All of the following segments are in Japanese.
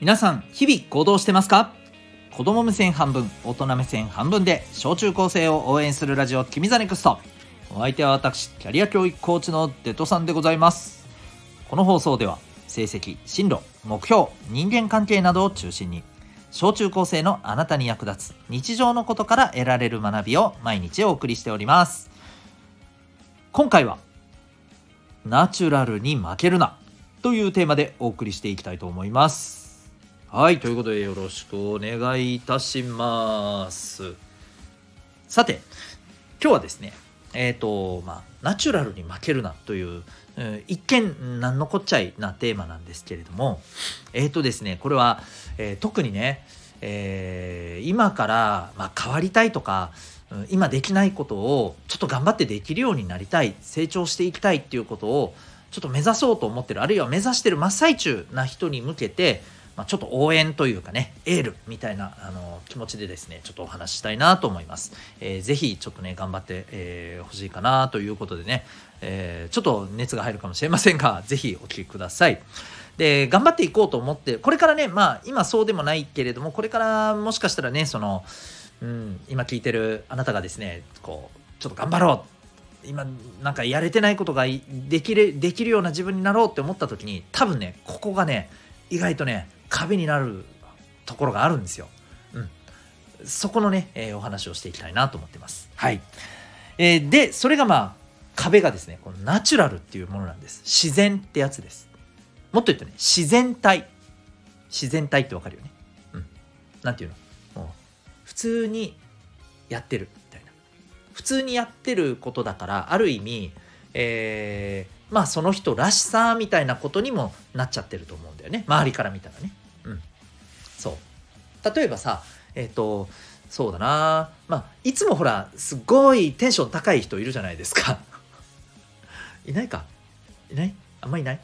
皆さん日々行動してますか？子供目線半分大人目線半分で小中高生を応援するラジオ番組 The Next。お相手は私キャリア教育コーチのデトさんでございます。この放送では成績進路目標人間関係などを中心に小中高生のあなたに役立つ日常のことから得られる学びを毎日お送りしております。今回はナチュラルに負けるなというテーマでお送りしていきたいと思います。はいということでよろしくお願いいたします。さて今日はですねえっ、ー、とまあナチュラルに負けるなという、えー、一見何のこっちゃいなテーマなんですけれどもえっ、ー、とですねこれは、えー、特にね、えー、今から、まあ、変わりたいとか今できないことをちょっと頑張ってできるようになりたい成長していきたいっていうことをちょっと目指そうと思ってるあるいは目指してる真っ最中な人に向けてまあ、ちょっと応援というかね、エールみたいなあの気持ちでですね、ちょっとお話ししたいなと思います。えー、ぜひちょっとね、頑張ってほ、えー、しいかなということでね、えー、ちょっと熱が入るかもしれませんが、ぜひお聴きください。で、頑張っていこうと思って、これからね、まあ今そうでもないけれども、これからもしかしたらね、その、うん、今聞いてるあなたがですね、こう、ちょっと頑張ろう今なんかやれてないことができるできるような自分になろうって思った時に多分ねここがね意外とね壁になるところがあるんですよ。うん。そこのね、えー、お話をしていきたいなと思ってます。はい。えー、で、それがまあ、壁がですね、このナチュラルっていうものなんです。自然ってやつです。もっと言うとね、自然体。自然体ってわかるよね。うん。なんていうの？もう、普通にやってるみたいな。普通にやってることだから、ある意味、えー、まあその人らしさみたいなことにもなっちゃってると思うんだよね。周りから見たらね。うん。そう。例えばさえっ、ー、とそうだな。まあいつもほらすごいテンション高い人いるじゃないですか。いないか。いない？あんまいない？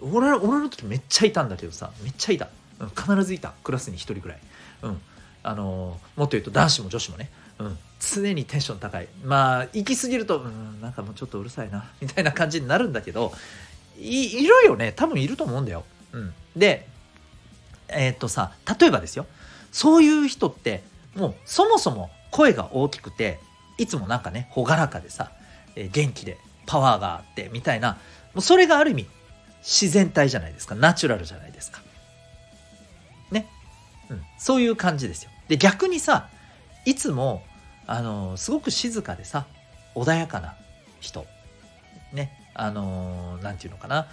俺俺の時めっちゃいたんだけどさ。めっちゃいた、うん、必ずいた。クラスに1人ぐらい。うん。あのー、もっと言うと男子も女子もね。うん、常にテンション高い。まあ行き過ぎると、うん、なんかもうちょっとうるさいなみたいな感じになるんだけどいいるよね。多分いると思うんだよ。うん、でえー、っとさ例えばですよ。そういう人ってもうそもそも声が大きくていつもなんかね朗らかでさ、えー、元気でパワーがあってみたいなもうそれがある意味自然体じゃないですか。ナチュラルじゃないですか。ね、うん、そういう感じですよ。で逆にさいつもあのすごく静かでさ穏やかな人。ねあの何て言うのかな。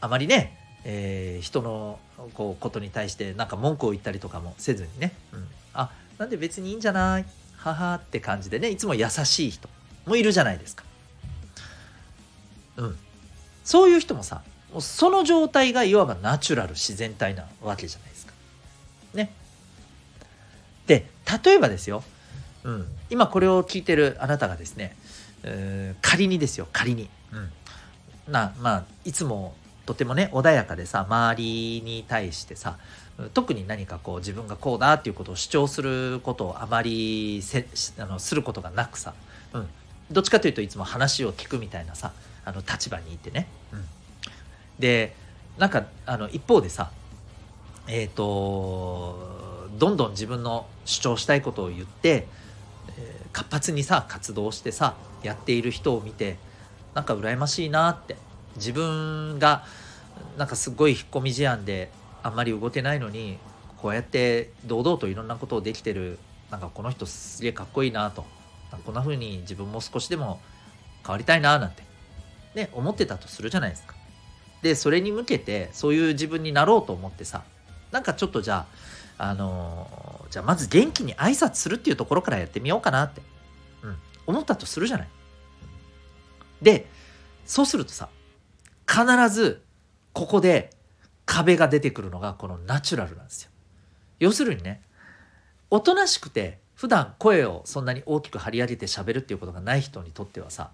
あまりね、えー、人のこうことに対してなんか文句を言ったりとかもせずにね、うん、あなんで別にいいんじゃない？ははって感じでねいつも優しい人。もいるじゃないですか。うん、そういう人もさもうその状態がいわばナチュラル自然体なわけじゃないですか。ね。で例えばですよ、うん、今これを聞いてるあなたがですね、えー、仮にですよ。仮に、うん、なまあいつもとてもね穏やかでさ周りに対してさ特に何かこう自分がこうだっていうことを主張することをあまりせあのすることがなくさ、うん、どっちかというといつも話を聞くみたいなさあの立場にいてね、うん、でなんかあの一方でさえっ、ー、とどんどん自分の主張したいことを言って、えー、活発にさ活動してさやっている人を見てなんか羨ましいなって自分がなんかすごい引っ込み思案であんまり動けないのにこうやって堂々といろんなことをできてるなんかこの人すげえかっこいいなとこんな風に自分も少しでも変わりたいななんてね思ってたとするじゃないですか。でそれに向けてそういう自分になろうと思ってさなんかちょっとじゃああのじゃあまず元気に挨拶するっていうところからやってみようかなって、うん、思ったとするじゃない。で、そうするとさ、必ずここで壁が出てくるのがこのナチュラルなんですよ。要するにね、おとなしくて普段声をそんなに大きく張り上げて喋るっていうことがない人にとってはさ、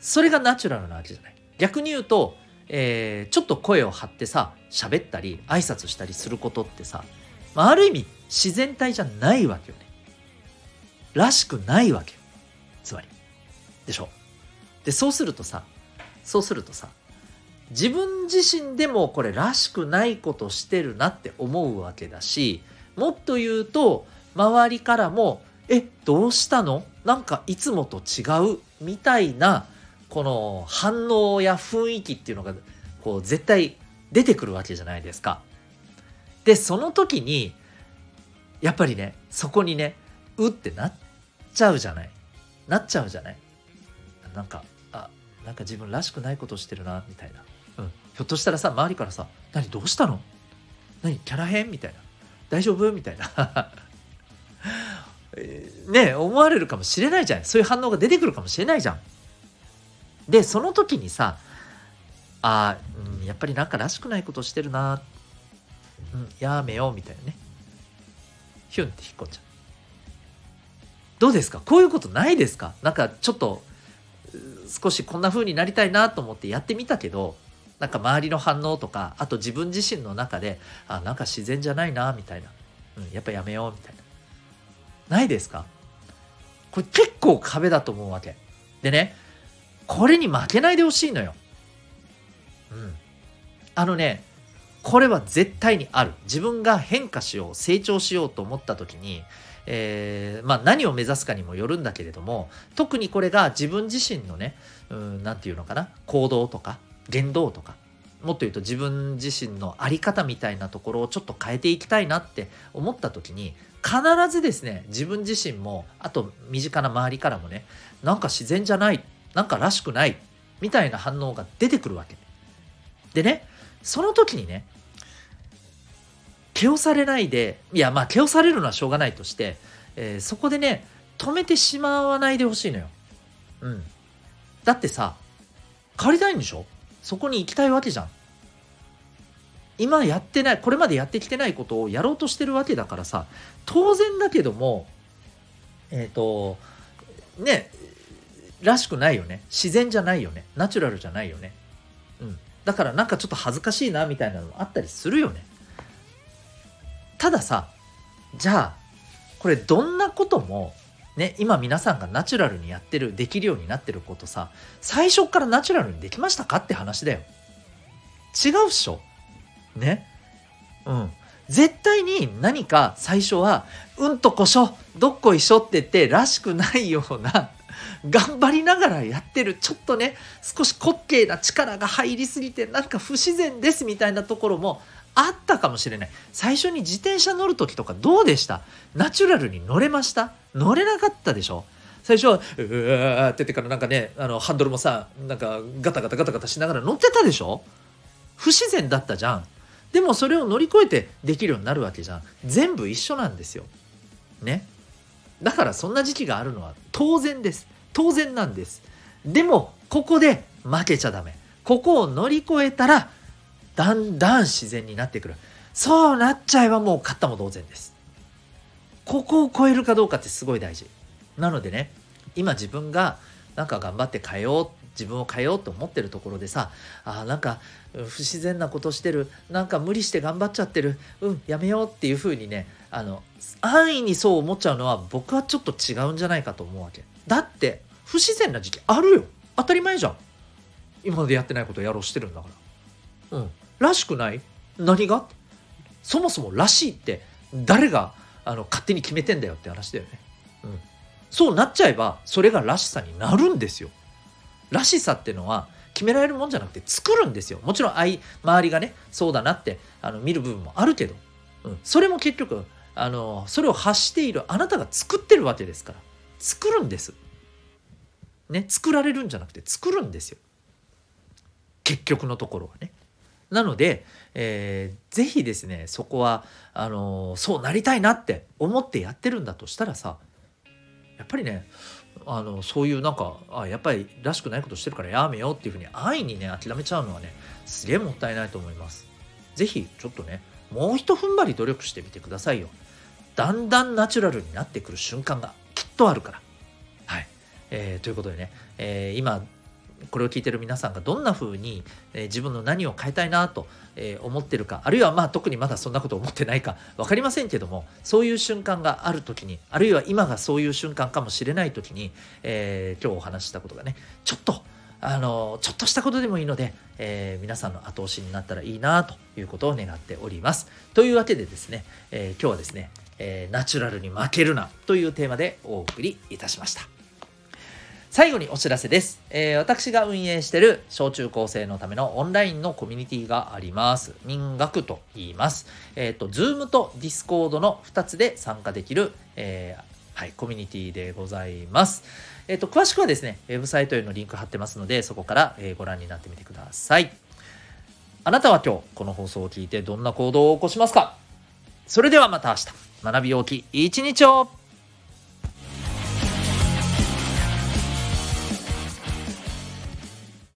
それがナチュラルなわけじゃない。逆に言うと、えー、ちょっと声を張ってさ、喋ったり挨拶したりすることってさ、まあ、ある意味自然体じゃないわけよね。らしくないわけよ。つまり。でしょ？で、そうするとさ、そうするとさ、自分自身でもこれらしくないことしてるなって思うわけだしもっと言うと周りからも「えどうしたの？なんかいつもと違う」みたいなこの反応や雰囲気っていうのがこう絶対出てくるわけじゃないですか。でその時にやっぱりねそこにねうってなっちゃうじゃない。なっちゃうじゃない。なんかあなんか自分らしくないことしてるなみたいな、うん、ひょっとしたらさ周りからさ「何どうしたの？何キャラ変?」みたいな「大丈夫?」みたいな。ね思われるかもしれないじゃん。そういう反応が出てくるかもしれないじゃん。でその時にさあ、うん、やっぱりなんからしくないことしてるな、うん、やめようみたいなね。ヒュンって引っ込んじゃう。どうですか？こういうことないですか？なんかちょっと少しこんな風になりたいなと思ってやってみたけどなんか周りの反応とかあと自分自身の中であなんか自然じゃないなみたいな、うん、やっぱやめようみたいな。ないですか？これ結構壁だと思うわけ。でねこれに負けないでほしいのよ。うん。あのねこれは絶対にある。自分が変化しよう成長しようと思った時にえー、まあ、何を目指すかにもよるんだけれども特にこれが自分自身のね何て言うのかな行動とか言動とかもっと言うと自分自身の在り方みたいなところをちょっと変えていきたいなって思った時に必ずですね自分自身もあと身近な周りからもねなんか自然じゃないなんからしくないみたいな反応が出てくるわけ。でねその時にね気をされないでいやまあ気をされるのはしょうがないとして、えー、そこでね止めてしまわないでほしいのよ。うん。だってさ変わりたいんでしょ？そこに行きたいわけじゃん。今やってないこれまでやってきてないことをやろうとしてるわけだからさ当然だけどもえっ、ー、とねらしくないよね自然じゃないよねナチュラルじゃないよねうんだからなんかちょっと恥ずかしいなみたいなのもあったりするよねたださじゃあこれどんなこともね今皆さんがナチュラルにやってるできるようになってることさ最初からナチュラルにできましたかって話だよ。違うっしょ。ね。うん。絶対に何か最初はうんとこしょどっこいしょって言ってらしくないような頑張りながらやってるちょっとね少し滑稽な力が入りすぎてなんか不自然ですみたいなところもあったかもしれない。最初に自転車乗る時とかどうでした？ナチュラルに乗れました？乗れなかったでしょ？最初はうわって言ってからなんかねあのハンドルもさなんかガタガタガタガタしながら乗ってたでしょ？不自然だったじゃん。でもそれを乗り越えてできるようになるわけじゃん。全部一緒なんですよ。ね？だからそんな時期があるのは当然です。当然なんです。でもここで負けちゃダメ。ここを乗り越えたらだんだん自然になってくる。そうなっちゃえばもう勝ったも同然です。ここを超えるかどうかってすごい大事。なのでね今自分がなんか頑張って変えよう自分を変えようと思ってるところでさあなんか不自然なことしてるなんか無理して頑張っちゃってるうんやめようっていう風にねあの安易にそう思っちゃうのは僕はちょっと違うんじゃないかと思うわけ。だって不自然な時期あるよ。当たり前じゃん。今までやってないことをやろうしてるんだから。うん。らしくない？何が？そもそもらしいって誰があの勝手に決めてんだよって話だよね。うん、そうなっちゃえばそれがらしさになるんですよ。らしさってのは決められるもんじゃなくて作るんですよ。もちろん周りがねそうだなってあの見る部分もあるけど、うん、それも結局あのそれを発しているあなたが作ってるわけですから作るんです。ね作られるんじゃなくて作るんですよ。結局のところはね。なので、えー、ぜひですねそこはあのー、そうなりたいなって思ってやってるんだとしたらさやっぱりねあのそういうなんかあやっぱりらしくないことしてるからやめようっていうふうに安易にね諦めちゃうのはねすげえもったいないと思います。ぜひちょっとねもうひと踏ん張り努力してみてくださいよ。だんだんナチュラルになってくる瞬間がきっとあるから。はい。えー、ということでね、えー、今これを聞いてる皆さんがどんな風に、え、自分の何を変えたいなと、え、思ってるかあるいはまあ特にまだそんなこと思ってないか分かりませんけどもそういう瞬間がある時にあるいは今がそういう瞬間かもしれない時に、えー、今日お話ししたことがねちょっとあのちょっとしたことでもいいので、えー、皆さんの後押しになったらいいなということを願っております。というわけでですね、えー、今日はですね、え、ナチュラルに負けるなというテーマでお送りいたしました。最後にお知らせです。えー、私が運営している小中高生のためのオンラインのコミュニティがあります。民学と言います。えっ、ー、と、Zoom と Discord の2つで参加できる、えー、はい、コミュニティでございます。えっ、と、詳しくはですね、ウェブサイトへのリンク貼ってますので、そこから、えご覧になってみてください。あなたは今日、この放送を聞いてどんな行動を起こしますか？それではまた明日、学び大きい一日を